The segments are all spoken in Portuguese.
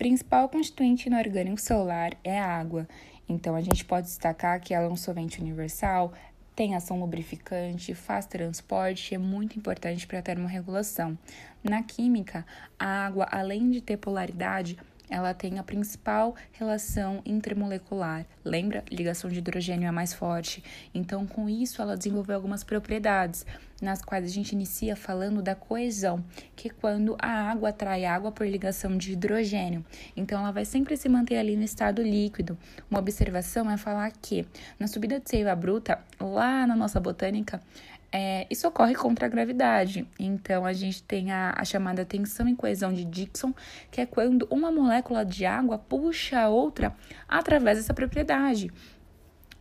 Principal constituinte inorgânico celular é a água. Então, a gente pode destacar que ela é um solvente universal, tem ação lubrificante, faz transporte e é muito importante para a termorregulação. Na química, a água, além de ter polaridade, ela tem a principal relação intermolecular. Lembra? Ligação de hidrogênio é mais forte. Então, com isso, ela desenvolveu algumas propriedades, nas quais a gente inicia falando da coesão, que é quando a água atrai água por ligação de hidrogênio. Então, ela vai sempre se manter ali no estado líquido. Uma observação é falar que na subida de seiva bruta, lá na nossa botânica, é, isso ocorre contra a gravidade. Então, a gente tem a, a, chamada tensão e coesão de Dixon, que é quando uma molécula de água puxa a outra através dessa propriedade.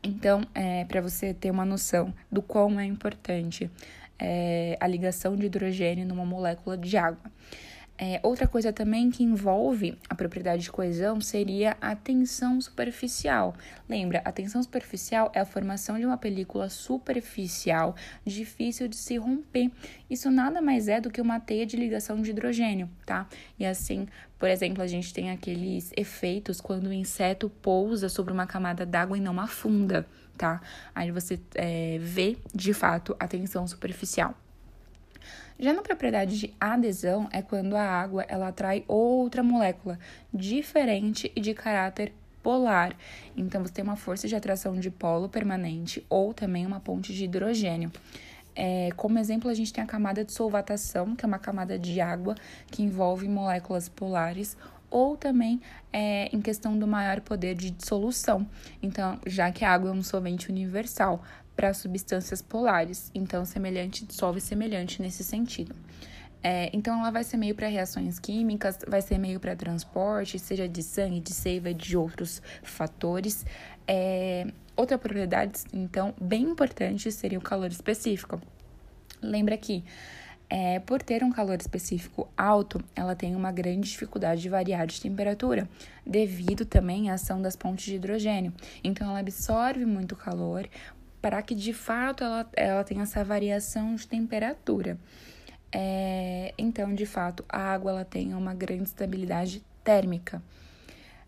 Então, é, para você ter uma noção do quão é importante é, a ligação de hidrogênio numa molécula de água. É, outra coisa também que envolve a propriedade de coesão seria a tensão superficial. Lembra, a tensão superficial é a formação de uma película superficial difícil de se romper. Isso nada mais é do que uma teia de ligação de hidrogênio, tá? E assim, por exemplo, a gente tem aqueles efeitos quando o inseto pousa sobre uma camada d'água e não afunda, tá? Aí você é, vê de fato a tensão superficial. Já na propriedade de adesão é quando a água ela atrai outra molécula diferente e de caráter polar. Então você tem uma força de atração de polo permanente ou também uma ponte de hidrogênio. É, como exemplo, a gente tem a camada de solvatação, que é uma camada de água que envolve moléculas polares, ou também é, em questão do maior poder de dissolução. Então, já que a água é um solvente universal, para substâncias polares, então semelhante dissolve semelhante nesse sentido. É, então, ela vai ser meio para reações químicas, vai ser meio para transporte, seja de sangue, de seiva, de outros fatores. É, outra propriedade, então, bem importante seria o calor específico. Lembra que, é, por ter um calor específico alto, ela tem uma grande dificuldade de variar de temperatura, devido também à ação das pontes de hidrogênio. Então, ela absorve muito calor, para que de fato ela, ela tenha essa variação de temperatura. É, então, de fato, a água ela tem uma grande estabilidade térmica.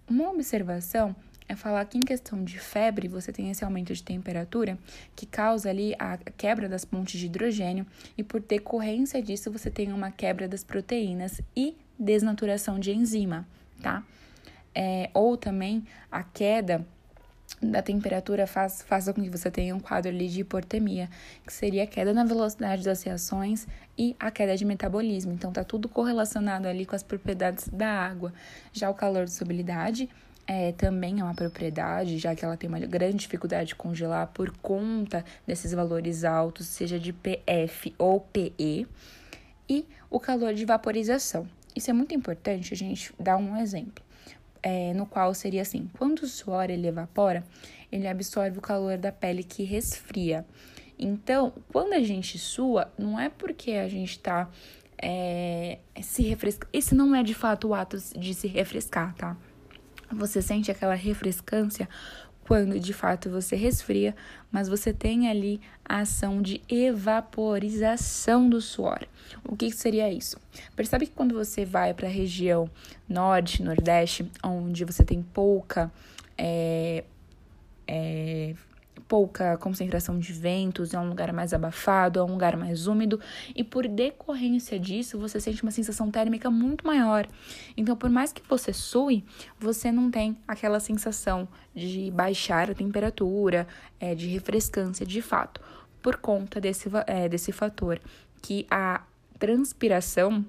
Uma observação é falar que em questão de febre, você tem esse aumento de temperatura que causa ali a quebra das pontes de hidrogênio e por decorrência disso você tem uma quebra das proteínas e desnaturação de enzima, tá? É, ou também a queda da temperatura faz, faça com que você tenha um quadro ali de hipotermia, que seria a queda na velocidade das reações e a queda de metabolismo. Então, tá tudo correlacionado ali com as propriedades da água. Já o calor de solubilidade é, também é uma propriedade, já que ela tem uma grande dificuldade de congelar por conta desses valores altos, seja de PF ou PE. E o calor de vaporização. Isso é muito importante a gente dar um exemplo é, no qual seria assim: quando o suor ele evapora, ele absorve o calor da pele que resfria. Então, quando a gente sua, não é porque a gente está é, se refrescando. Esse não é de fato o ato de se refrescar, tá? Você sente aquela refrescância quando de fato você resfria, mas você tem ali a ação de evaporização do suor. O que seria isso? Percebe que quando você vai para a região norte, nordeste, onde você tem pouca é, é, pouca concentração de ventos, é um lugar mais abafado, é um lugar mais úmido, e por decorrência disso, você sente uma sensação térmica muito maior. Então, por mais que você sue, você não tem aquela sensação de baixar a temperatura, é, de refrescância de fato, por conta desse, é, desse fator que a transpiração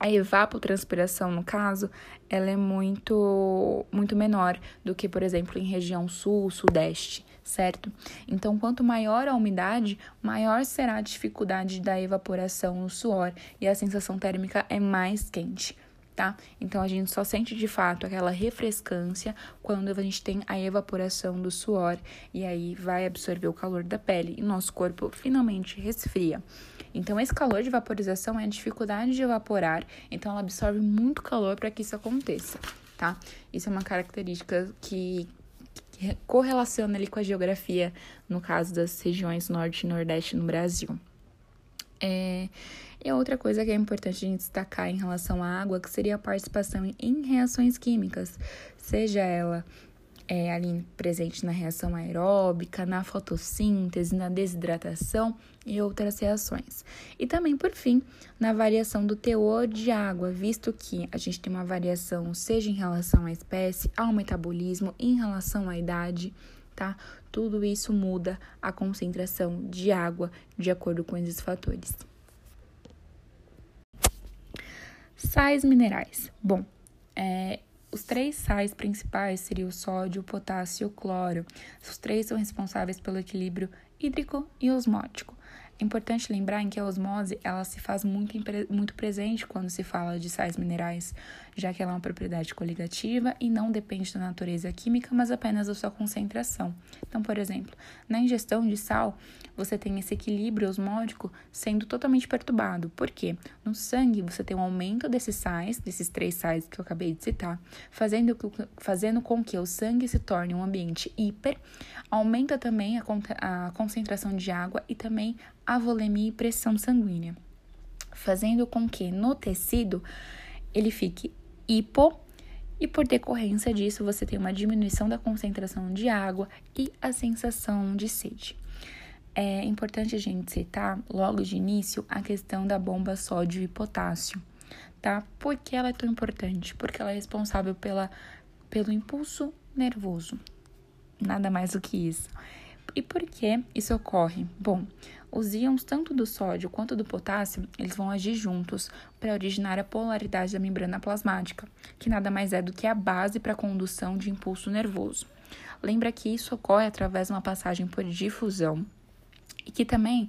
a evapotranspiração, no caso, ela é muito, muito menor do que, por exemplo, em região sul, sudeste certo? Então, quanto maior a umidade, maior será a dificuldade da evaporação no suor e a sensação térmica é mais quente. Tá? Então a gente só sente de fato aquela refrescância quando a gente tem a evaporação do suor e aí vai absorver o calor da pele e nosso corpo finalmente resfria. Então esse calor de vaporização é a dificuldade de evaporar, então ela absorve muito calor para que isso aconteça, tá? Isso é uma característica que correlaciona ali com a geografia, no caso das regiões norte e nordeste no Brasil. É, e outra coisa que é importante a gente destacar em relação à água, que seria a participação em reações químicas, seja ela é, ali presente na reação aeróbica, na fotossíntese, na desidratação e outras reações. E também, por fim, na variação do teor de água, visto que a gente tem uma variação, seja em relação à espécie, ao metabolismo, em relação à idade, tá? Tudo isso muda a concentração de água de acordo com esses fatores. Sais minerais. Bom, é, os três sais principais seriam o sódio, o potássio e o cloro. Os três são responsáveis pelo equilíbrio hídrico e osmótico. É importante lembrar em que a osmose ela se faz muito, muito presente quando se fala de sais minerais, já que ela é uma propriedade coligativa e não depende da natureza química, mas apenas da sua concentração. Então, por exemplo, na ingestão de sal, você tem esse equilíbrio osmótico sendo totalmente perturbado. Por quê? No sangue, você tem um aumento desses sais, desses três sais que eu acabei de citar, fazendo, fazendo com que o sangue se torne um ambiente hiper, aumenta também a, a concentração de água e também a volemia e pressão sanguínea, fazendo com que no tecido ele fique hipo e por decorrência disso você tem uma diminuição da concentração de água e a sensação de sede. É importante a gente citar logo de início a questão da bomba sódio e potássio, tá? Por que ela é tão importante? Porque ela é responsável pela, pelo impulso nervoso. Nada mais do que isso. E por que isso ocorre? Bom, os íons tanto do sódio quanto do potássio, eles vão agir juntos para originar a polaridade da membrana plasmática, que nada mais é do que a base para a condução de impulso nervoso. Lembra que isso ocorre através de uma passagem por difusão e que também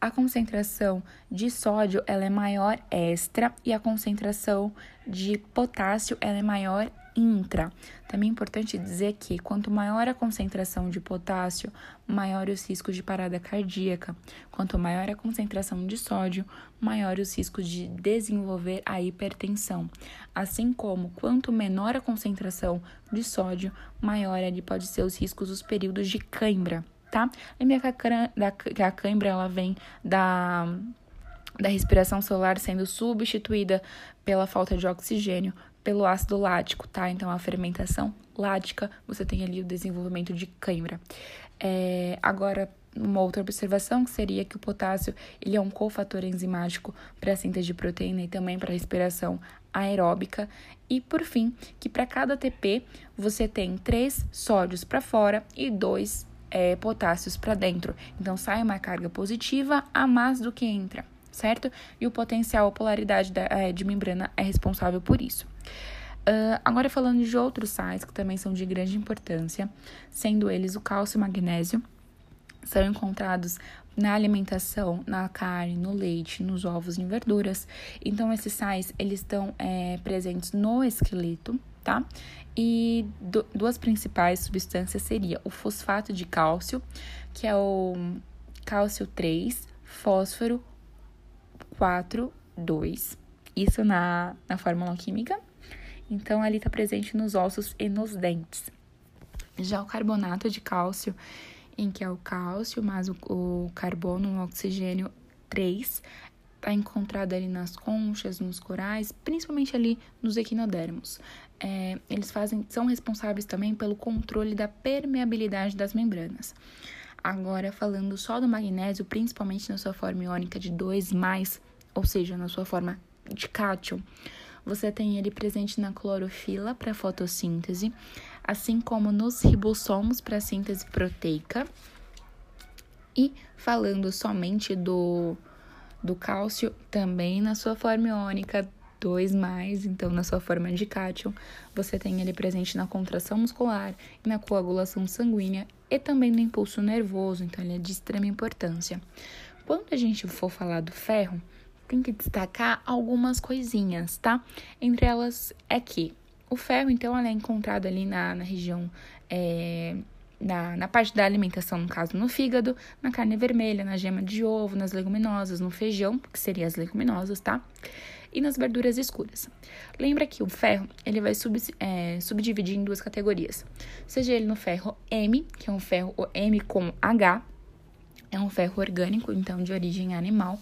a concentração de sódio ela é maior extra e a concentração de potássio ela é maior intra. Também é importante dizer que quanto maior a concentração de potássio, maior os riscos de parada cardíaca. Quanto maior a concentração de sódio, maior os riscos de desenvolver a hipertensão. Assim como quanto menor a concentração de sódio, maior ele pode ser os riscos dos períodos de cãibra, tá? Lembra que a cãibra ela vem da da respiração celular sendo substituída pela falta de oxigênio pelo ácido lático, tá? Então, a fermentação lática, você tem ali o desenvolvimento de cãibra. É, agora, uma outra observação que seria que o potássio ele é um cofator enzimático para a síntese de proteína e também para a respiração aeróbica. E por fim, que para cada TP você tem três sódios para fora e dois é, potássios para dentro. Então sai uma carga positiva a mais do que entra certo? E o potencial, a polaridade da, é, de membrana é responsável por isso. Uh, agora falando de outros sais que também são de grande importância, sendo eles o cálcio e o magnésio, são encontrados na alimentação, na carne, no leite, nos ovos, em verduras. Então, esses sais, eles estão é, presentes no esqueleto, tá? E do, duas principais substâncias seria o fosfato de cálcio, que é o cálcio 3, fósforo 4, 2. Isso na, na fórmula química. Então, ali está presente nos ossos e nos dentes. Já o carbonato de cálcio, em que é o cálcio mais o, o carbono, o oxigênio 3, está encontrado ali nas conchas, nos corais, principalmente ali nos equinodermos. É, eles fazem, são responsáveis também pelo controle da permeabilidade das membranas. Agora, falando só do magnésio, principalmente na sua forma iônica de 2, ou seja, na sua forma de cátion, você tem ele presente na clorofila para fotossíntese, assim como nos ribossomos para síntese proteica. E falando somente do, do cálcio, também na sua forma iônica 2 então na sua forma de cátion, você tem ele presente na contração muscular e na coagulação sanguínea e também no impulso nervoso, então ele é de extrema importância. Quando a gente for falar do ferro, tem que destacar algumas coisinhas, tá? Entre elas é que o ferro, então, é encontrado ali na, na região, é, na, na parte da alimentação, no caso, no fígado, na carne vermelha, na gema de ovo, nas leguminosas, no feijão, que seriam as leguminosas, tá? E nas verduras escuras. Lembra que o ferro, ele vai sub, é, subdividir em duas categorias. Seja ele no ferro M, que é um ferro M com H, é um ferro orgânico, então de origem animal,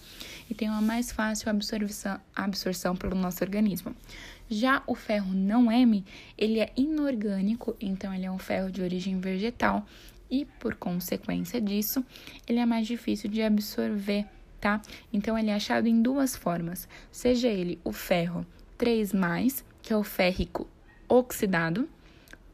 e tem uma mais fácil absorção, absorção pelo nosso organismo. Já o ferro não M, ele é inorgânico, então ele é um ferro de origem vegetal e, por consequência disso, ele é mais difícil de absorver, tá? Então, ele é achado em duas formas, seja ele o ferro 3+, que é o férrico oxidado,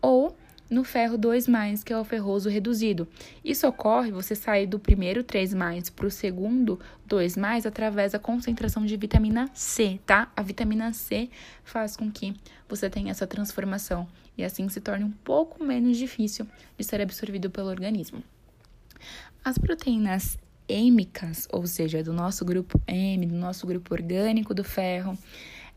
ou no ferro 2+, que é o ferroso reduzido. Isso ocorre, você sai do primeiro 3+, para o segundo 2+, através da concentração de vitamina C, tá? A vitamina C faz com que você tenha essa transformação e assim se torne um pouco menos difícil de ser absorvido pelo organismo. As proteínas êmicas, ou seja, do nosso grupo M, do nosso grupo orgânico do ferro,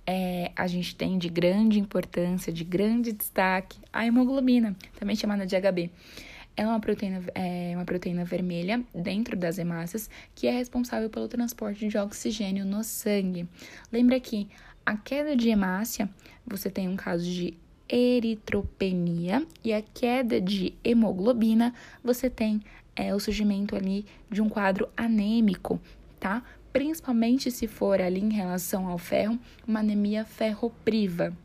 é, a gente tem de grande importância, de grande destaque, a hemoglobina, também chamada de HB. Ela é uma proteína, é uma proteína vermelha dentro das hemácias que é responsável pelo transporte de oxigênio no sangue. Lembra que a queda de hemácia, você tem um caso de eritropenia e a queda de hemoglobina, você tem é, o surgimento ali de um quadro anêmico, tá? Principalmente se for ali em relação ao ferro, uma anemia ferropriva.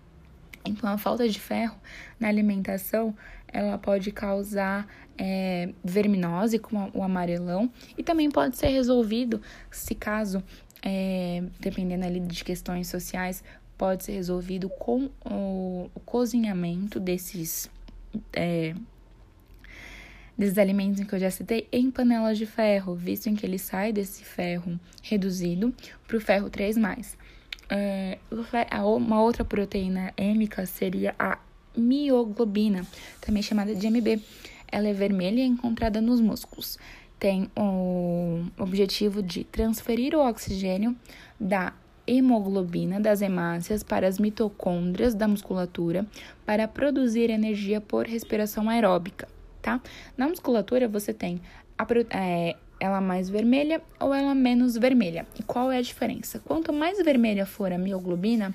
Então, a falta de ferro na alimentação, ela pode causar é, verminose, como o amarelão, e também pode ser resolvido se caso, é, dependendo ali de questões sociais, pode ser resolvido com o, cozinhamento desses é, desses alimentos que eu já citei em panelas de ferro, visto em que ele sai desse ferro reduzido para o ferro 3+. É, uma outra proteína êmica seria a mioglobina, também chamada de MB. Ela é vermelha e é encontrada nos músculos. Tem o objetivo de transferir o oxigênio da hemoglobina das hemácias para as mitocôndrias da musculatura para produzir energia por respiração aeróbica tá? Na musculatura você tem a, é, ela mais vermelha ou ela menos vermelha. E qual é a diferença? Quanto mais vermelha for a mioglobina,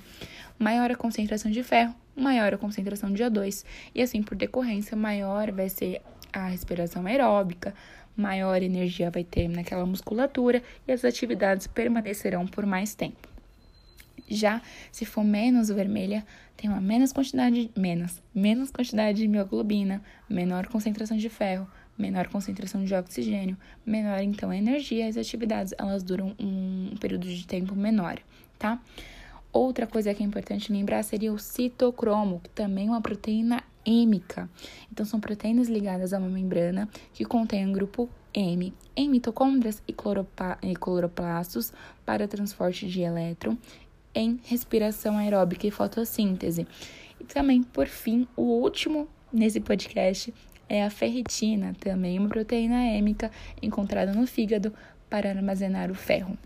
maior a concentração de ferro, maior a concentração de O2. E assim, por decorrência, maior vai ser a respiração aeróbica, maior energia vai ter naquela musculatura e as atividades permanecerão por mais tempo. Já se for menos vermelha, tem uma menos quantidade, menos, menos quantidade de mioglobina, menor concentração de ferro, menor concentração de oxigênio, menor então a energia, as atividades elas duram um período de tempo menor, tá? Outra coisa que é importante lembrar seria o citocromo, que também é uma proteína êmica. Então, são proteínas ligadas a uma membrana que contém o grupo M em mitocôndrias e, e cloroplastos para transporte de elétron em respiração aeróbica e fotossíntese. E também, por fim, o último nesse podcast é a ferritina, também uma proteína êmica encontrada no fígado para armazenar o ferro.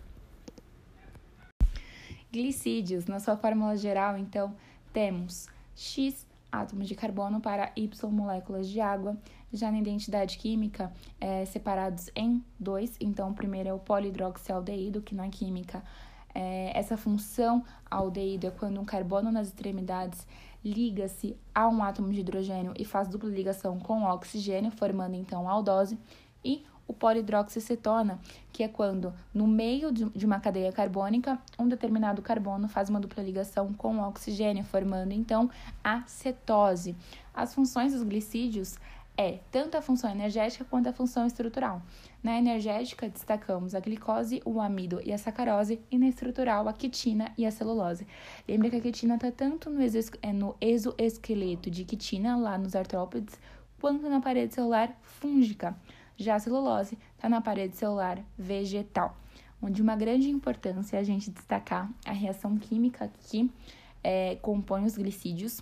Glicídios, na sua fórmula geral, então, temos X átomos de carbono para Y moléculas de água. Já na identidade química, é, separados em dois, então o primeiro é o polihidroxialdeído, que na química é, essa função aldeído é quando um carbono nas extremidades liga-se a um átomo de hidrogênio e faz dupla ligação com o oxigênio, formando então a aldose. E o polidroxicetona, que é quando no meio de uma cadeia carbônica, um determinado carbono faz uma dupla ligação com o oxigênio, formando então a cetose. As funções dos glicídios é tanto a função energética quanto a função estrutural. Na energética, destacamos a glicose, o amido e a sacarose, e na estrutural, a quitina e a celulose. Lembra que a quitina está tanto no, exo, é no exoesqueleto de quitina, lá nos artrópodes, quanto na parede celular fúngica. Já a celulose está na parede celular vegetal, onde uma grande importância é a gente destacar a reação química que é, compõe os glicídios,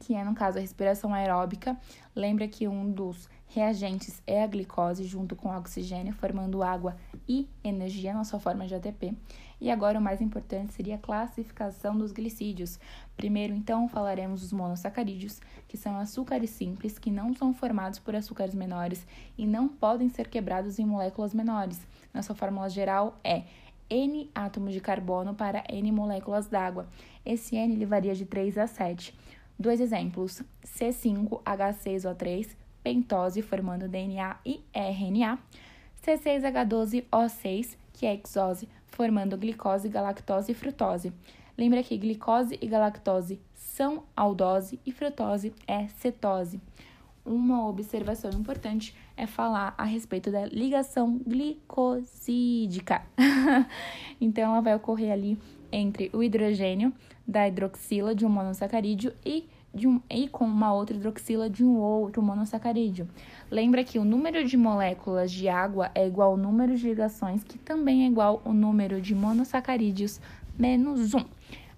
que é, no caso, a respiração aeróbica. Lembra que um dos reagentes é a glicose junto com o oxigênio, formando água e energia na sua forma de ATP. E agora o mais importante seria a classificação dos glicídios. Primeiro, então, falaremos dos monossacarídeos, que são açúcares simples que não são formados por açúcares menores e não podem ser quebrados em moléculas menores. Na sua fórmula geral é N átomos de carbono para N moléculas d'água. Esse N ele varia de 3 a 7. Dois exemplos: C5H6O3, pentose formando DNA e RNA, C6H12O6, que é exose, formando glicose, galactose e frutose. Lembra que glicose e galactose são aldose e frutose é cetose. Uma observação importante é falar a respeito da ligação glicosídica. então, ela vai ocorrer ali entre o hidrogênio da hidroxila de um monossacarídeo e, de um, e com uma outra hidroxila de um outro monossacarídeo. Lembra que o número de moléculas de água é igual ao número de ligações, que também é igual ao número de monossacarídeos menos 1.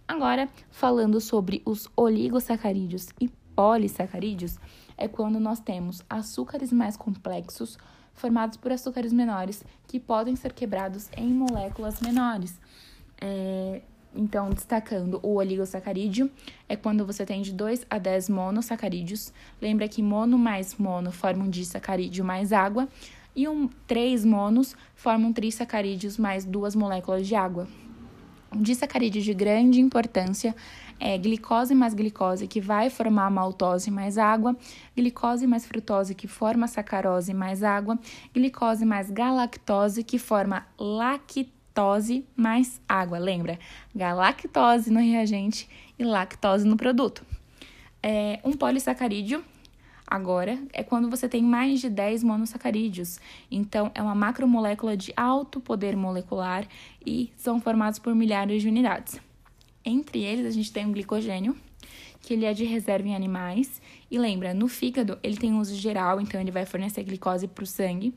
Agora, falando sobre os oligosacarídeos e polissacarídeos, é quando nós temos açúcares mais complexos formados por açúcares menores que podem ser quebrados em moléculas menores. É, então, destacando o oligosacarídeo, é quando você tem de 2 a 10 monossacarídeos. Lembra que mono mais mono formam um disacarídeo mais água, e um, três monos formam trissacarídeos mais duas moléculas de água. Um disacarídeo de grande importância é glicose mais glicose, que vai formar maltose mais água, glicose mais frutose, que forma sacarose mais água, glicose mais galactose, que forma lactose mais água. Lembra? Galactose no reagente e lactose no produto. É, um polissacarídeo Agora, é quando você tem mais de 10 monossacarídeos. Então, é uma macromolécula de alto poder molecular e são formados por milhares de unidades. Entre eles, a gente tem o glicogênio, que ele é de reserva em animais. E lembra, no fígado ele tem uso geral, então ele vai fornecer glicose para o sangue.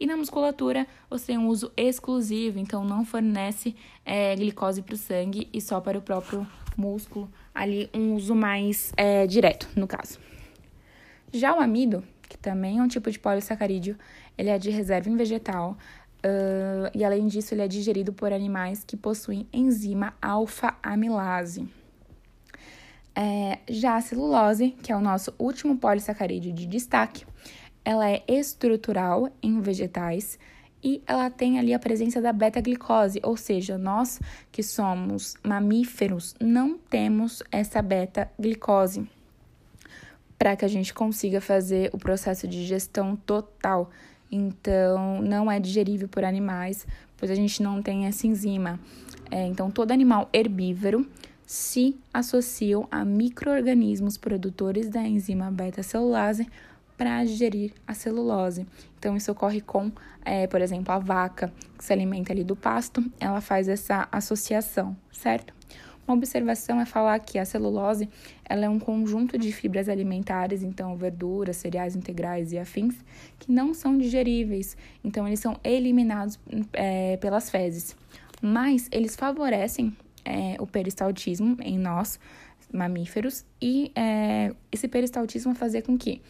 E na musculatura você tem um uso exclusivo, então não fornece é, glicose para o sangue e só para o próprio músculo. Ali um uso mais é, direto, no caso. Já o amido, que também é um tipo de polissacarídeo, ele é de reserva em vegetal, Uh, e além disso, ele é digerido por animais que possuem enzima alfa-amilase. É, já a celulose, que é o nosso último polissacarídeo de destaque, ela é estrutural em vegetais e ela tem ali a presença da beta-glicose, ou seja, nós que somos mamíferos não temos essa beta-glicose para que a gente consiga fazer o processo de digestão total então não é digerível por animais, pois a gente não tem essa enzima. É, então, todo animal herbívoro se associam a micro-organismos produtores da enzima beta-celulase para digerir a celulose. Então, isso ocorre com, é, por exemplo, a vaca que se alimenta ali do pasto, ela faz essa associação, certo? Uma observação é falar que a celulose ela é um conjunto de fibras alimentares, então verduras, cereais integrais e afins, que não são digeríveis, então eles são eliminados é, pelas fezes. Mas eles favorecem é, o peristaltismo em nós, mamíferos, e é, esse peristaltismo vai fazer com que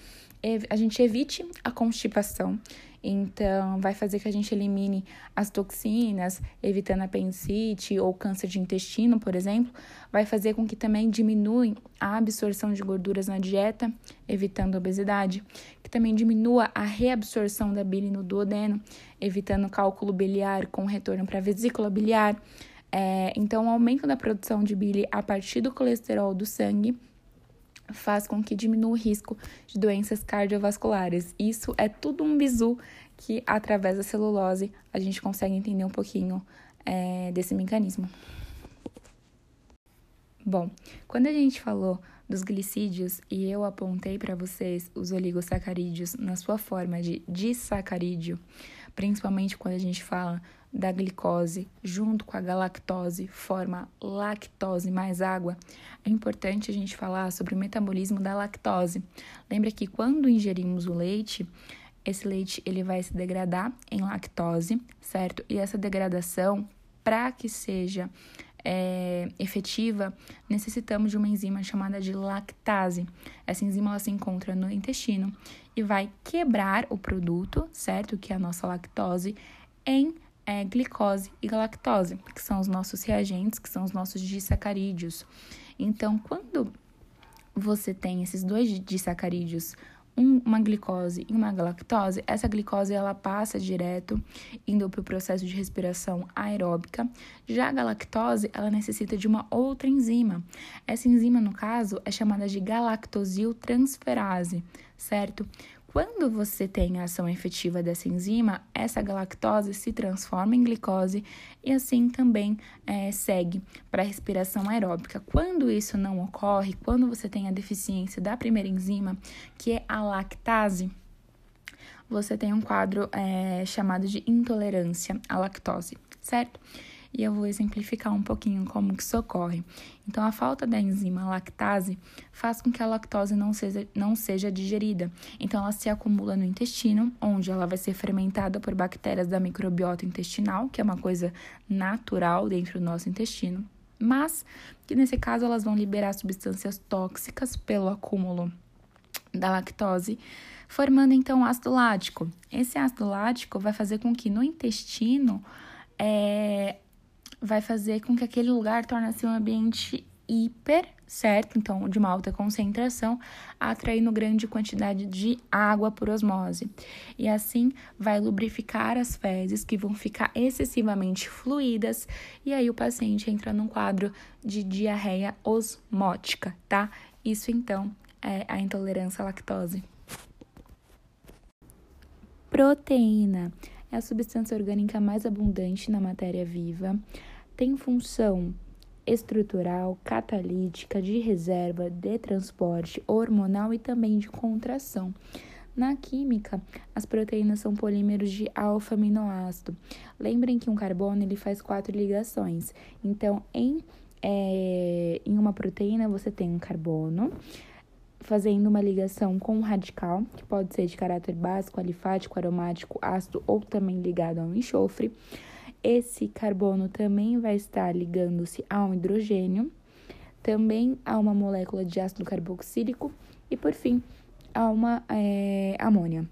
a gente evite a constipação então, vai fazer que a gente elimine as toxinas, evitando apendicite ou câncer de intestino, por exemplo. Vai fazer com que também diminua a absorção de gorduras na dieta, evitando obesidade. Que também diminua a reabsorção da bile no duodeno, evitando cálculo biliar com retorno para a vesícula biliar. É, então, o aumento da produção de bile a partir do colesterol do sangue faz com que diminua o risco de doenças cardiovasculares. Isso é tudo um bizu que, através da celulose, a gente consegue entender um pouquinho é, desse mecanismo. Bom, quando a gente falou dos glicídios e eu apontei para vocês os oligosacarídeos na sua forma de disacarídeo, principalmente quando a gente fala da glicose junto com a galactose forma lactose mais água, é importante a gente falar sobre o metabolismo da lactose. Lembra que quando ingerimos o leite, esse leite ele vai se degradar em lactose, certo? E essa degradação, para que seja é, efetiva, necessitamos de uma enzima chamada de lactase. Essa enzima ela se encontra no intestino e vai quebrar o produto, certo? Que é a nossa lactose, em é, glicose e galactose, que são os nossos reagentes, que são os nossos disacarídeos. Então, quando você tem esses dois disacarídeos, uma glicose e uma galactose, essa glicose ela passa direto indo para o processo de respiração aeróbica. Já a galactose, ela necessita de uma outra enzima. Essa enzima, no caso, é chamada de galactosiltransferase, certo? Quando você tem a ação efetiva dessa enzima, essa galactose se transforma em glicose e assim também é, segue para a respiração aeróbica. Quando isso não ocorre, quando você tem a deficiência da primeira enzima, que é a lactase, você tem um quadro é, chamado de intolerância à lactose, certo? E eu vou exemplificar um pouquinho como que isso ocorre. Então, a falta da enzima lactase faz com que a lactose não seja, não seja digerida. Então, ela se acumula no intestino, onde ela vai ser fermentada por bactérias da microbiota intestinal, que é uma coisa natural dentro do nosso intestino, mas que nesse caso elas vão liberar substâncias tóxicas pelo acúmulo da lactose, formando então ácido lático. Esse ácido lático vai fazer com que no intestino é, vai fazer com que aquele lugar torne-se um ambiente hiper, certo? Então, de uma alta concentração, atraindo grande quantidade de água por osmose. E assim vai lubrificar as fezes, que vão ficar excessivamente fluídas, e aí o paciente entra num quadro de diarreia osmótica, tá? Isso então é a intolerância à lactose. Proteína é a substância orgânica mais abundante na matéria viva tem função estrutural, catalítica, de reserva, de transporte, hormonal e também de contração. Na química, as proteínas são polímeros de alfa-aminoácido. Lembrem que um carbono ele faz quatro ligações. Então, em, é, em uma proteína, você tem um carbono fazendo uma ligação com um radical, que pode ser de caráter básico, alifático, aromático, ácido ou também ligado ao enxofre. Esse carbono também vai estar ligando-se a um hidrogênio, também a uma molécula de ácido carboxílico e, por fim, a uma é, amônia.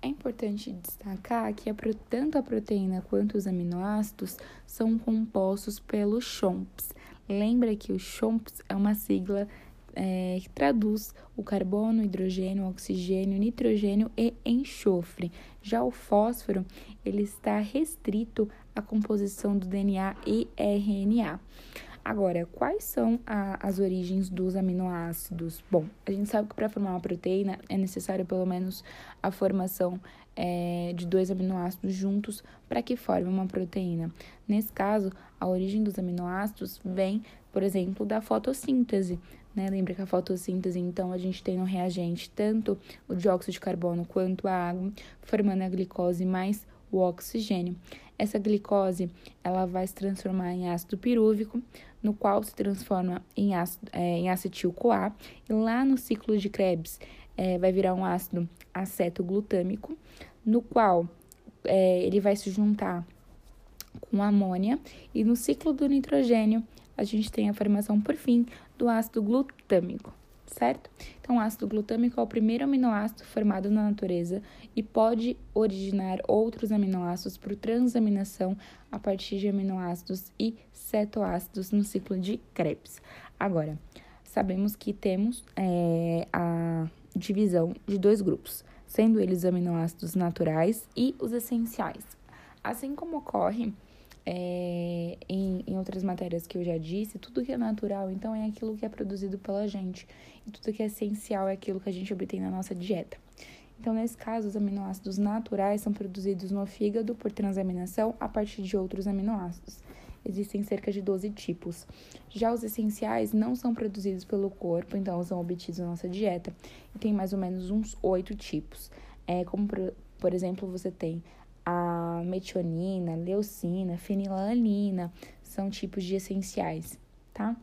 É importante destacar que a, tanto a proteína quanto os aminoácidos são compostos pelos CHOMPs. Lembra que o CHOMPs é uma sigla é, que traduz o carbono, hidrogênio, oxigênio, nitrogênio e enxofre. Já o fósforo, ele está restrito à composição do DNA e RNA. Agora, quais são a, as origens dos aminoácidos? Bom, a gente sabe que para formar uma proteína é necessário pelo menos a formação é, de dois aminoácidos juntos para que forme uma proteína. Nesse caso, a origem dos aminoácidos vem, por exemplo, da fotossíntese. Né? Lembra que a fotossíntese, então, a gente tem no reagente tanto o dióxido de carbono quanto a água, formando a glicose mais o oxigênio. Essa glicose ela vai se transformar em ácido pirúvico, no qual se transforma em, ácido, é, em acetil-CoA, e lá no ciclo de Krebs é, vai virar um ácido acetoglutâmico, no qual é, ele vai se juntar com amônia, e no ciclo do nitrogênio a gente tem a formação, por fim, do ácido glutâmico, certo? Então, o ácido glutâmico é o primeiro aminoácido formado na natureza e pode originar outros aminoácidos por transaminação a partir de aminoácidos e cetoácidos no ciclo de Krebs. Agora, sabemos que temos é, a divisão de dois grupos, sendo eles aminoácidos naturais e os essenciais. Assim como ocorre é, em, em outras matérias que eu já disse, tudo que é natural, então, é aquilo que é produzido pela gente. E tudo que é essencial é aquilo que a gente obtém na nossa dieta. Então, nesse caso, os aminoácidos naturais são produzidos no fígado por transaminação a partir de outros aminoácidos. Existem cerca de 12 tipos. Já os essenciais não são produzidos pelo corpo, então são obtidos na nossa dieta. E tem mais ou menos uns 8 tipos. É, como, por, por exemplo, você tem a metionina, leucina, fenilalanina, são tipos de essenciais, tá?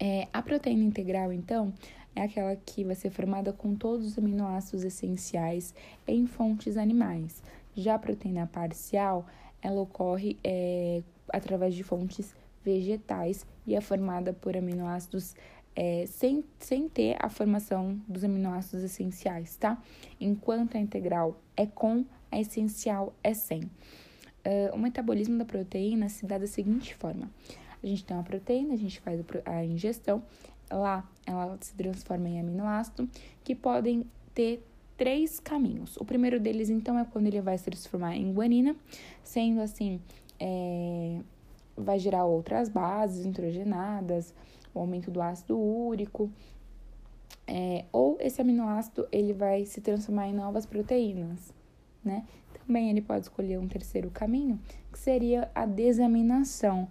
É, a proteína integral, então, é aquela que vai ser formada com todos os aminoácidos essenciais em fontes animais. Já a proteína parcial, ela ocorre é, através de fontes vegetais e é formada por aminoácidos é, sem, sem ter a formação dos aminoácidos essenciais, tá? Enquanto a integral é com a essencial é 100. Uh, o metabolismo da proteína se dá da seguinte forma: a gente tem uma proteína, a gente faz a ingestão, lá ela se transforma em aminoácido, que podem ter três caminhos. O primeiro deles, então, é quando ele vai se transformar em guanina, sendo assim, é, vai gerar outras bases nitrogenadas, o aumento do ácido úrico, É, ou esse aminoácido ele vai se transformar em novas proteínas, né? Também ele pode escolher um terceiro caminho, que seria a desaminação,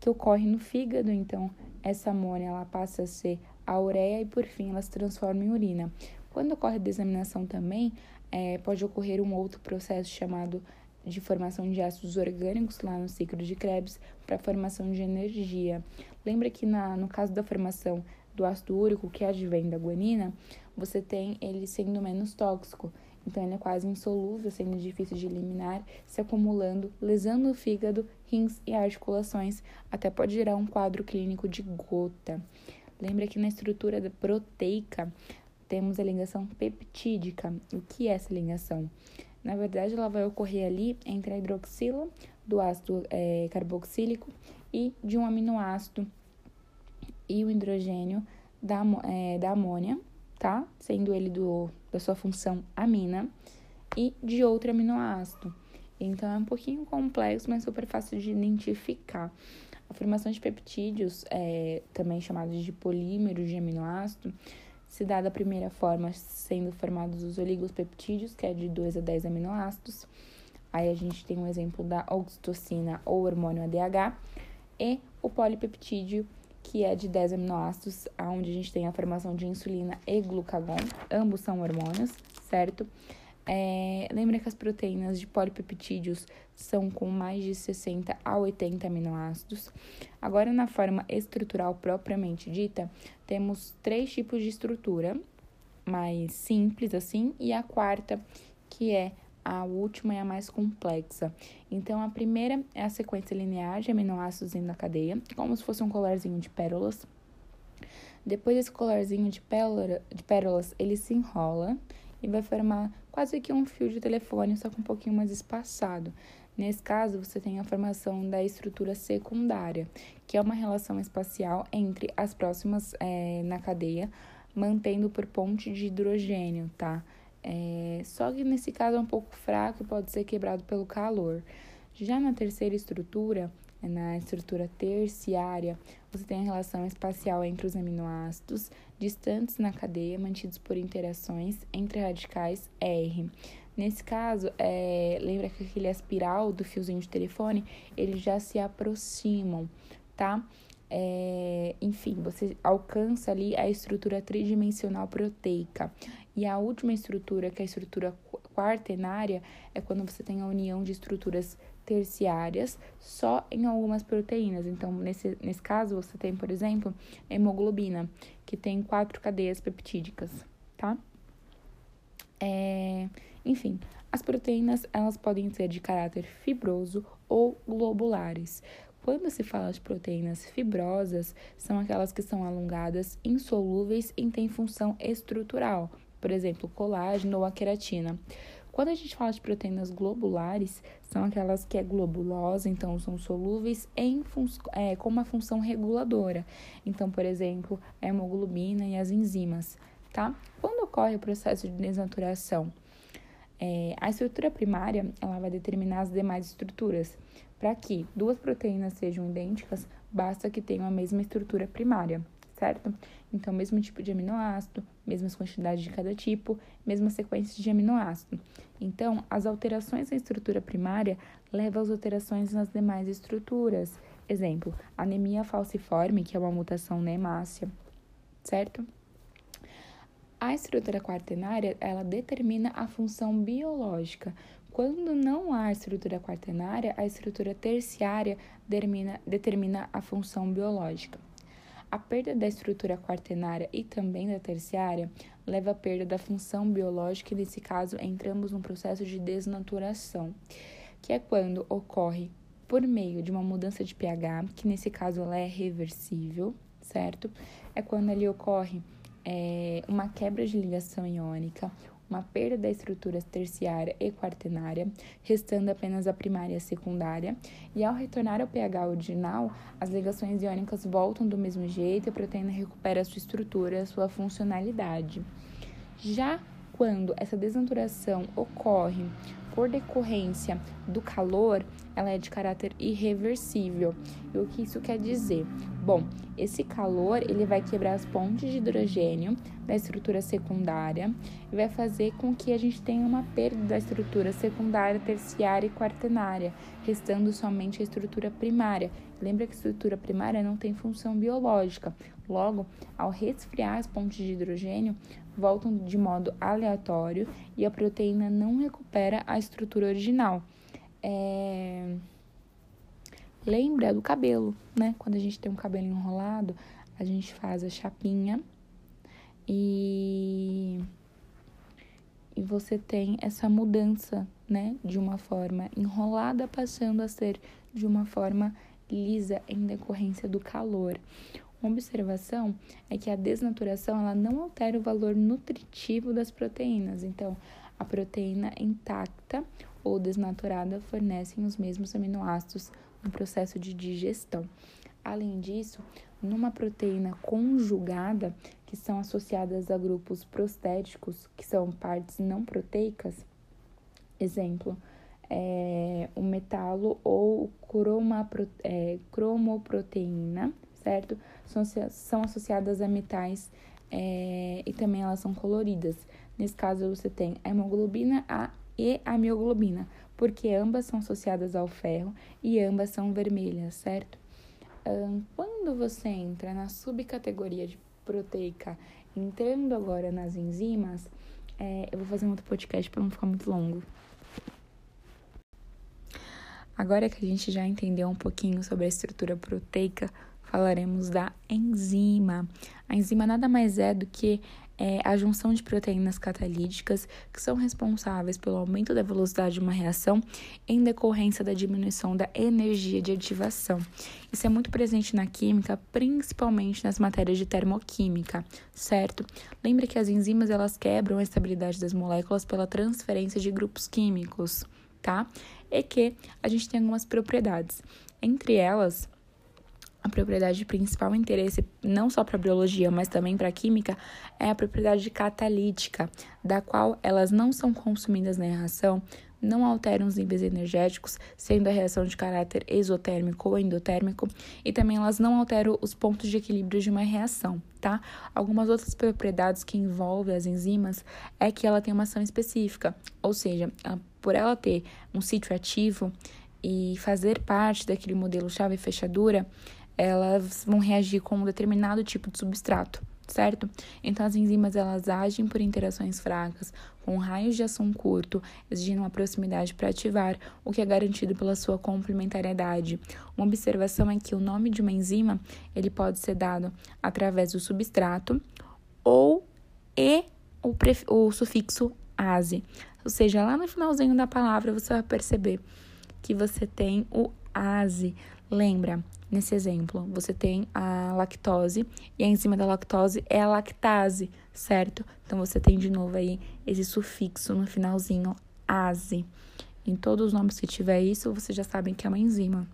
que ocorre no fígado. Então, essa amônia ela passa a ser a ureia e, por fim, ela se transforma em urina. Quando ocorre a desaminação também, é, pode ocorrer um outro processo chamado de formação de ácidos orgânicos lá no ciclo de Krebs para formação de energia. Lembra que na, no caso da formação do ácido úrico, que advém da guanina, você tem ele sendo menos tóxico. Então, ele é quase insolúvel, sendo difícil de eliminar, se acumulando, lesando o fígado, rins e articulações, até pode gerar um quadro clínico de gota. Lembra que na estrutura proteica temos a ligação peptídica. O que é essa ligação? Na verdade, ela vai ocorrer ali entre a hidroxila do ácido é, carboxílico e de um aminoácido e o hidrogênio da, é, da amônia, tá? Sendo ele do, da sua função amina e de outro aminoácido. Então é um pouquinho complexo, mas super fácil de identificar. A formação de peptídeos, é, também chamados de polímeros de aminoácido, se dá da primeira forma sendo formados os oligospeptídeos, que é de 2 a 10 aminoácidos. Aí a gente tem um exemplo da oxitocina ou hormônio ADH e o polipeptídeo, que é de 10 aminoácidos, onde a gente tem a formação de insulina e glucagon, ambos são hormônios, certo? É, lembra que as proteínas de polipeptídeos são com mais de 60 a 80 aminoácidos. Agora, na forma estrutural propriamente dita, temos três tipos de estrutura, mais simples assim, e a quarta, que é a última e a mais complexa. Então, a primeira é a sequência linear de aminoácidos na cadeia, como se fosse um colarzinho de pérolas. Depois desse colarzinho de, de pérolas, ele se enrola e vai formar quase que um fio de telefone, só que um pouquinho mais espaçado. Nesse caso, você tem a formação da estrutura secundária, que é uma relação espacial entre as próximas é, na cadeia, mantendo por ponte de hidrogênio, tá? É, só que nesse caso é um pouco fraco e pode ser quebrado pelo calor. Já na terceira estrutura, na estrutura terciária, você tem a relação espacial entre os aminoácidos distantes na cadeia, mantidos por interações entre radicais R. Nesse caso, é, lembra que aquele espiral do fiozinho de telefone, eles já se aproximam, tá? É, enfim, você alcança ali a estrutura tridimensional proteica. E a última estrutura, que é a estrutura quaternária, é quando você tem a união de estruturas terciárias só em algumas proteínas. Então, nesse, nesse caso, você tem, por exemplo, hemoglobina, que tem quatro cadeias peptídicas, tá? É, enfim, as proteínas elas podem ser de caráter fibroso ou globulares. Quando se fala de proteínas fibrosas, são aquelas que são alongadas, insolúveis e têm função estrutural, por exemplo, colágeno ou a queratina. Quando a gente fala de proteínas globulares, são aquelas que é globulosa, então são solúveis em é, com uma função reguladora. Então, por exemplo, a hemoglobina e as enzimas, tá? Quando ocorre o processo de desnaturação? É, a estrutura primária ela vai determinar as demais estruturas. Para que duas proteínas sejam idênticas, basta que tenham a mesma estrutura primária certo? Então, mesmo tipo de aminoácido, mesmas quantidades de cada tipo, mesma sequência de aminoácido. Então, as alterações na estrutura primária levam às alterações nas demais estruturas. Exemplo, anemia falciforme, que é uma mutação na hemácia, certo? A estrutura quaternária, ela determina a função biológica. Quando não há estrutura quaternária, a estrutura terciária determina, determina a função biológica. A perda da estrutura quaternária e também da terciária leva à perda da função biológica e, nesse caso, entramos num processo de desnaturação, que é quando ocorre por meio de uma mudança de pH, que nesse caso ela é reversível, certo? É quando ali ocorre é, uma quebra de ligação iônica, uma perda da estrutura terciária e quaternária, restando apenas a primária e a secundária, e ao retornar ao pH original, as ligações iônicas voltam do mesmo jeito e a proteína recupera sua estrutura, sua funcionalidade. Já quando essa desnaturação ocorre por decorrência do calor, ela é de caráter irreversível. E o que isso quer dizer? Bom, esse calor ele vai quebrar as pontes de hidrogênio da estrutura secundária e vai fazer com que a gente tenha uma perda da estrutura secundária, terciária e quaternária, restando somente a estrutura primária. Lembra que a estrutura primária não tem função biológica. Logo, ao resfriar as pontes de hidrogênio, voltam de modo aleatório e a proteína não recupera a estrutura original. É... Lembra do cabelo, né? Quando a gente tem um cabelo enrolado, a gente faz a chapinha e e você tem essa mudança, né, de uma forma enrolada passando a ser de uma forma lisa em decorrência do calor. Uma observação é que a desnaturação ela não altera o valor nutritivo das proteínas. Então, a proteína intacta ou desnaturada fornecem os mesmos aminoácidos no processo de digestão. Além disso, numa proteína conjugada, que são associadas a grupos prostéticos, que são partes não proteicas, exemplo, é, o metalo ou cromapro, é, cromoproteína, certo? São, são associadas a metais é, e também elas são coloridas. Nesse caso, você tem a hemoglobina a, e a mioglobina, porque ambas são associadas ao ferro e ambas são vermelhas, certo? Quando você entra na subcategoria de proteica, entrando agora nas enzimas, é, eu vou fazer um outro podcast para não ficar muito longo. Agora que a gente já entendeu um pouquinho sobre a estrutura proteica, falaremos da enzima. A enzima nada mais é do que é, a junção de proteínas catalíticas que são responsáveis pelo aumento da velocidade de uma reação em decorrência da diminuição da energia de ativação. Isso é muito presente na química, principalmente nas matérias de termoquímica, certo? Lembre que as enzimas elas quebram a estabilidade das moléculas pela transferência de grupos químicos, tá? E que a gente tem algumas propriedades. Entre elas, a propriedade de principal interesse, não só para a biologia, mas também para a química, é a propriedade catalítica, da qual elas não são consumidas na reação, não alteram os níveis energéticos, sendo a reação de caráter exotérmico ou endotérmico, e também elas não alteram os pontos de equilíbrio de uma reação, tá? Algumas outras propriedades que envolvem as enzimas é que ela tem uma ação específica, ou seja, por ela ter um sítio ativo e fazer parte daquele modelo chave e fechadura, elas vão reagir com um determinado tipo de substrato, certo? Então as enzimas elas agem por interações fracas, com raios de ação curto, exigindo uma proximidade para ativar, o que é garantido pela sua complementariedade. Uma observação é que o nome de uma enzima ele pode ser dado através do substrato ou e o, o sufixo ase. Ou seja, lá no finalzinho da palavra você vai perceber que você tem o ase. Lembra, Nesse exemplo, você tem a lactose e a enzima da lactose é a lactase, certo? Então você tem de novo aí esse sufixo no finalzinho ase. Em todos os nomes que tiver isso, você já sabe que é uma enzima.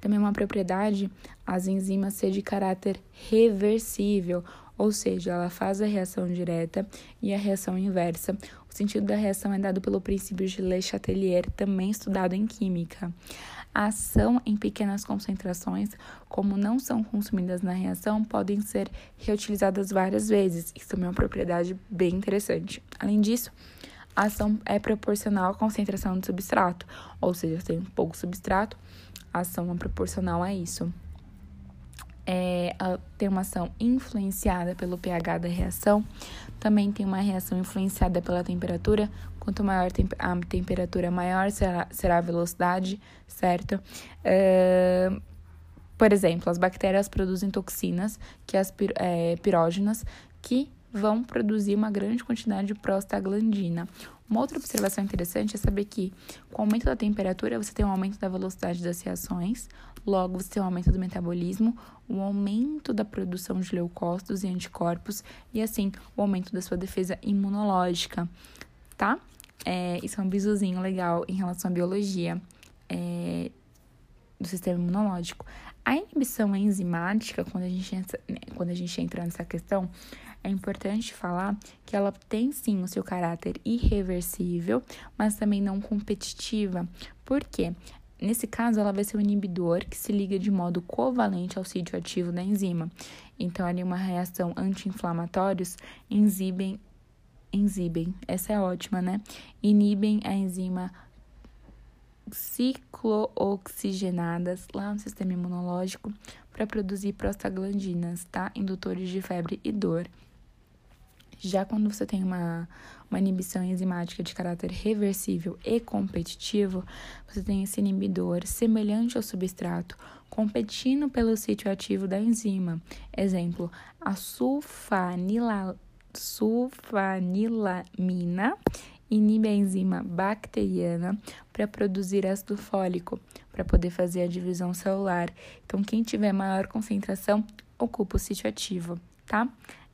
Também é uma propriedade as enzimas ser de caráter reversível, ou seja, ela faz a reação direta e a reação inversa. O sentido da reação é dado pelo princípio de Le Chatelier, também estudado em química. A ação em pequenas concentrações, como não são consumidas na reação, podem ser reutilizadas várias vezes. Isso também é uma propriedade bem interessante. Além disso, a ação é proporcional à concentração do substrato, ou seja, tem pouco substrato, a ação é proporcional a isso. É, tem uma ação influenciada pelo pH da reação, também tem uma reação influenciada pela temperatura. Quanto maior a temperatura, maior será, será a velocidade, certo? É, por exemplo, as bactérias produzem toxinas, que as pir, é, pirógenas, que vão produzir uma grande quantidade de prostaglandina. Uma outra observação interessante é saber que, com o aumento da temperatura, você tem um aumento da velocidade das reações, logo, você tem um aumento do metabolismo, um aumento da produção de leucócitos e anticorpos, e assim, o aumento da sua defesa imunológica, tá? É, isso é um bisuzinho legal em relação à biologia é, do sistema imunológico. A inibição enzimática, quando a gente entra, né, quando a gente entra nessa questão, é importante falar que ela tem sim o seu caráter irreversível, mas também não competitiva. Por quê? Nesse caso, ela vai ser um inibidor que se liga de modo covalente ao sítio ativo da enzima. Então, ali uma reação anti-inflamatórios enzibem, enzibem, essa é ótima, né? Inibem a enzima ciclooxigenadas lá no sistema imunológico para produzir prostaglandinas, tá? Indutores de febre e dor. Já quando você tem uma, uma inibição enzimática de caráter reversível e competitivo, você tem esse inibidor semelhante ao substrato, competindo pelo sítio ativo da enzima. Exemplo, a sulfanila, sulfanilamina inibe a enzima bacteriana para produzir ácido fólico, para poder fazer a divisão celular. Então, quem tiver maior concentração ocupa o sítio ativo, tá?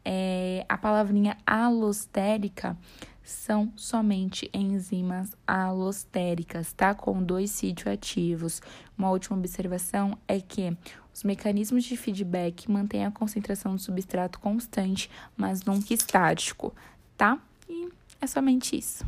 é, a palavrinha alostérica são somente enzimas alostéricas, tá? Com dois sítios ativos. Uma última observação é que os mecanismos de feedback mantêm a concentração do substrato constante, mas nunca estático, tá? E é somente isso.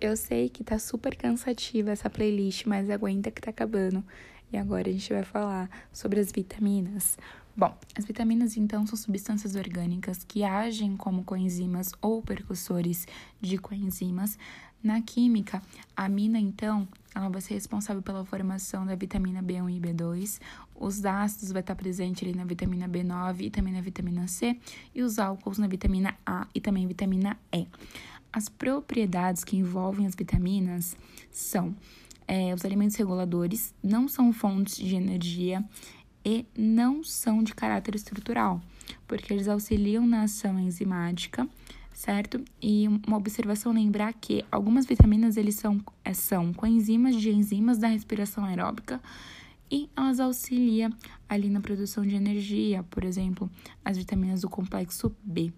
Eu sei que tá super cansativa essa playlist, mas aguenta que tá acabando. E agora a gente vai falar sobre as vitaminas. Bom, as vitaminas então são substâncias orgânicas que agem como coenzimas ou percussores de coenzimas. Na química, a amina então, ela vai ser responsável pela formação da vitamina B1 e B2. Os ácidos vai estar presente ali na vitamina B9 e também na vitamina C e os álcools na vitamina A e também vitamina E. As propriedades que envolvem as vitaminas são é, os alimentos reguladores não são fontes de energia e não são de caráter estrutural, porque eles auxiliam na ação enzimática, certo? E uma observação lembrar que algumas vitaminas eles são, é, são coenzimas de enzimas da respiração aeróbica e elas auxiliam ali na produção de energia, por exemplo, as vitaminas do complexo B.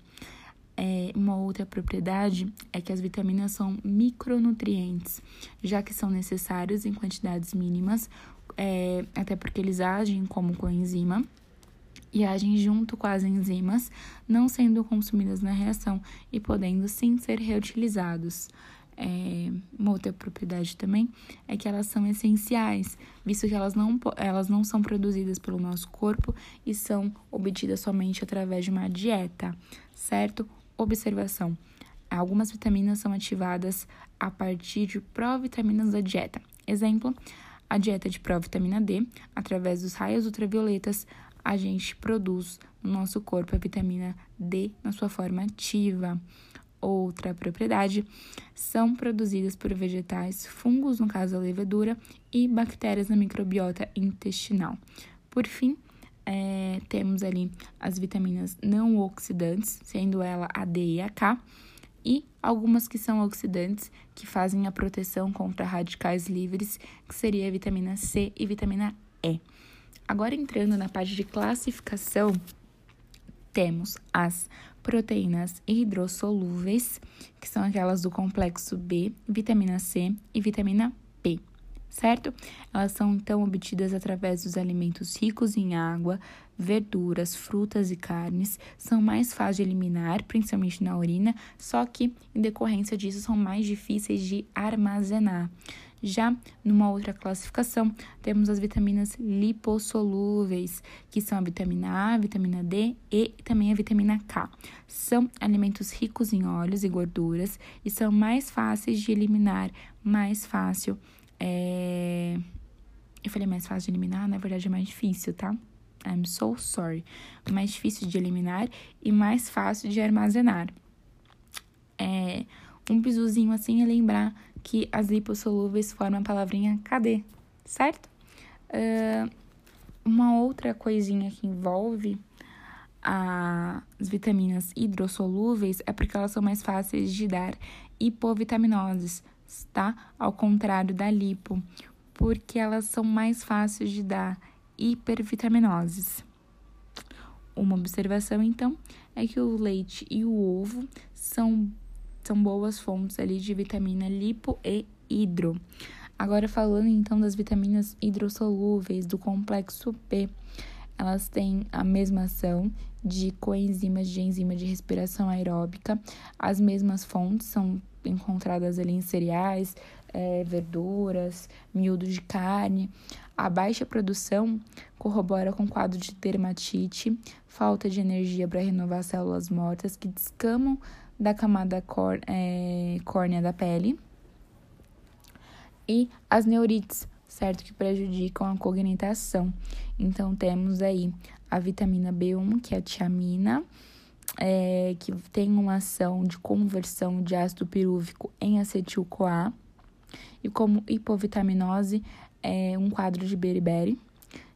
É, uma outra propriedade é que as vitaminas são micronutrientes, já que são necessários em quantidades mínimas, é, até porque eles agem como coenzima e agem junto com as enzimas, não sendo consumidas na reação e podendo sim ser reutilizados. É, uma outra propriedade também é que elas são essenciais, visto que elas não, elas não são produzidas pelo nosso corpo e são obtidas somente através de uma dieta, certo? Observação: algumas vitaminas são ativadas a partir de provitaminas da dieta. Exemplo: a dieta de provitamina D, através dos raios ultravioletas, a gente produz no nosso corpo a vitamina D na sua forma ativa. Outra propriedade são produzidas por vegetais, fungos, no caso a levedura, e bactérias na microbiota intestinal. Por fim, é, temos ali as vitaminas não oxidantes, sendo ela a D e a K, e algumas que são oxidantes, que fazem a proteção contra radicais livres, que seria a vitamina C e vitamina E. Agora entrando na parte de classificação, temos as proteínas hidrossolúveis, que são aquelas do complexo B, vitamina C e vitamina P certo? Elas são então obtidas através dos alimentos ricos em água, verduras, frutas e carnes. São mais fáceis de eliminar, principalmente na urina, só que em decorrência disso são mais difíceis de armazenar. Já numa outra classificação, temos as vitaminas lipossolúveis, que são a vitamina A, vitamina D e também a vitamina K. São alimentos ricos em óleos e gorduras e são mais fáceis de eliminar, mais fácil é... Eu falei mais fácil de eliminar, na verdade é mais difícil, tá? I'm so sorry. Mais difícil de eliminar e mais fácil de armazenar. É... Um bisuzinho assim é lembrar que as lipossolúveis formam a palavrinha cadê, certo? Uh... Uma outra coisinha que envolve as vitaminas hidrossolúveis é porque elas são mais fáceis de dar hipovitaminoses, tá? Ao contrário da lipo, porque elas são mais fáceis de dar hipervitaminoses. Uma observação, então, é que o leite e o ovo são, são boas fontes ali de vitamina lipo e hidro. Agora falando então das vitaminas hidrossolúveis do complexo B, elas têm a mesma ação de coenzimas de enzima de respiração aeróbica. As mesmas fontes são encontradas ali em cereais, é, verduras, miúdos de carne. A baixa produção corrobora com quadro de dermatite, falta de energia para renovar células mortas que descamam da camada cor, é, córnea da pele. E as neurites, certo? Que prejudicam a cognição. Então, temos aí a vitamina B1, que é a tiamina, é, que tem uma ação de conversão de ácido pirúvico em acetil-CoA. E como hipovitaminose, é um quadro de beriberi.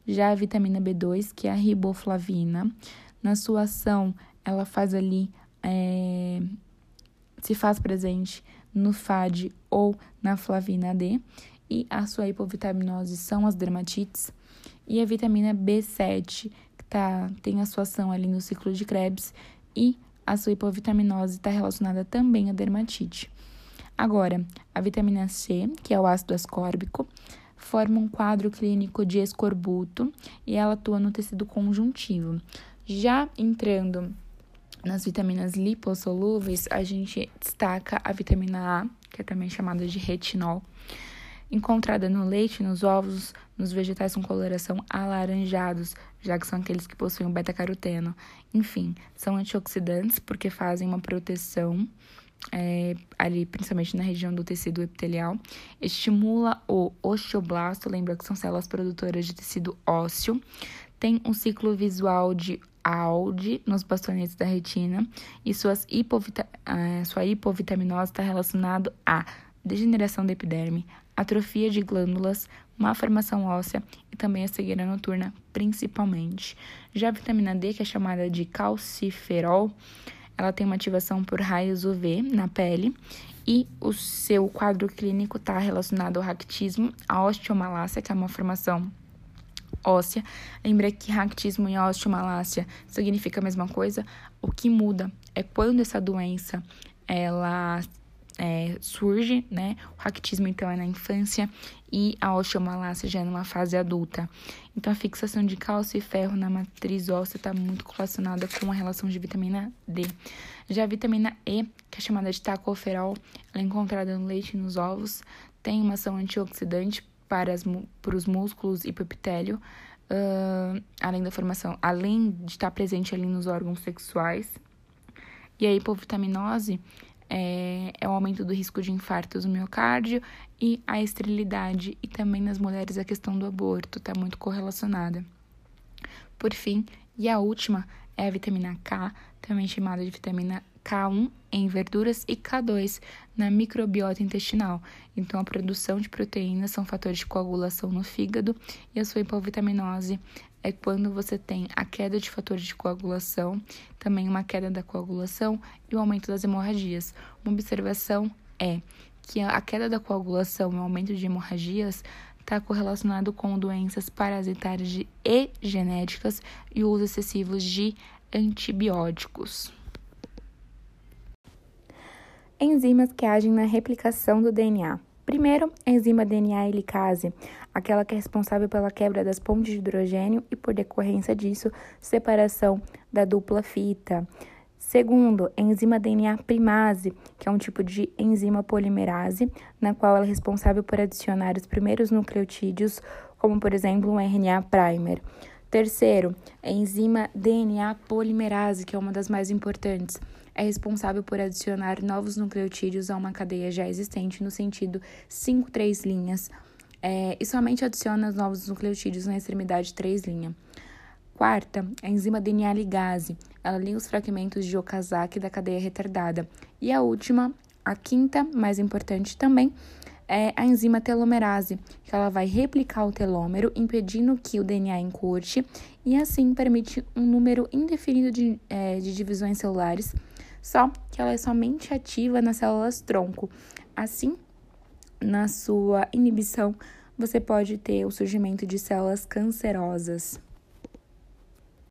Já a vitamina B2, que é a riboflavina, na sua ação, ela faz ali, é, se faz presente no FAD ou na flavina D. E a sua hipovitaminose são as dermatites. E a vitamina B7, que tá, tem a sua ação ali no ciclo de Krebs. E a sua hipovitaminose está relacionada também à dermatite. Agora, a vitamina C, que é o ácido ascórbico, forma um quadro clínico de escorbuto e ela atua no tecido conjuntivo. Já entrando nas vitaminas lipossolúveis, a gente destaca a vitamina A, que é também chamada de retinol, encontrada no leite, nos ovos, nos vegetais com coloração alaranjados, já que são aqueles que possuem beta-caroteno. Enfim, são antioxidantes porque fazem uma proteção é, ali principalmente na região do tecido epitelial, estimula o osteoblasto, lembra que são células produtoras de tecido ósseo, tem um ciclo visual de ALD nos bastonetes da retina e suas hipovita uh, sua hipovitaminose está relacionado a degeneração da epiderme, atrofia de glândulas, má formação óssea e também a cegueira noturna, principalmente. Já a vitamina D, que é chamada de calciferol, ela tem uma ativação por raios UV na pele e o seu quadro clínico está relacionado ao ractismo, a osteomalácia, que é uma formação óssea. Lembra que ractismo e osteomalácia significa a mesma coisa? O que muda é quando essa doença ela é, surge, né? O ractismo, então, é na infância e a osteomalácia já é numa fase adulta. Então, a fixação de cálcio e ferro na matriz óssea está muito relacionada com a relação de vitamina D. Já a vitamina E, que é chamada de tacoferol, ela é encontrada no leite e nos ovos, tem uma ação antioxidante para, as, para os músculos e para o epitélio, uh, além da formação, além de estar presente ali nos órgãos sexuais. E a hipovitaminose é, é o aumento do risco de infartos do miocárdio e a esterilidade, e também nas mulheres a questão do aborto está muito correlacionada. Por fim, e a última é a vitamina K, também chamada de vitamina K1 em verduras e K2 na microbiota intestinal. Então, a produção de proteínas são fatores de coagulação no fígado e a sua hipovitaminose é quando você tem a queda de fatores de coagulação, também uma queda da coagulação e o aumento das hemorragias. Uma observação é que a queda da coagulação e o aumento de hemorragias está correlacionado com doenças parasitárias e genéticas e o uso excessivo de antibióticos. Enzimas que agem na replicação do DNA. Primeiro, a enzima DNA helicase, aquela que é responsável pela quebra das pontes de hidrogênio e, por decorrência disso, separação da dupla fita. Segundo, a enzima DNA primase, que é um tipo de enzima polimerase, na qual ela é responsável por adicionar os primeiros nucleotídeos, como por exemplo um RNA primer. Terceiro, a enzima DNA polimerase, que é uma das mais importantes é responsável por adicionar novos nucleotídeos a uma cadeia já existente no sentido 5-3 linhas é, e somente adiciona os novos nucleotídeos na extremidade 3 linha. Quarta, a enzima DNA ligase. Ela liga os fragmentos de Okazaki da cadeia retardada. E a última, a quinta, mais importante também, é a enzima telomerase, que ela vai replicar o telômero, impedindo que o DNA encurte e assim permite um número indefinido de, é, de divisões celulares só que ela é somente ativa nas células tronco. Assim, na sua inibição, você pode ter o surgimento de células cancerosas.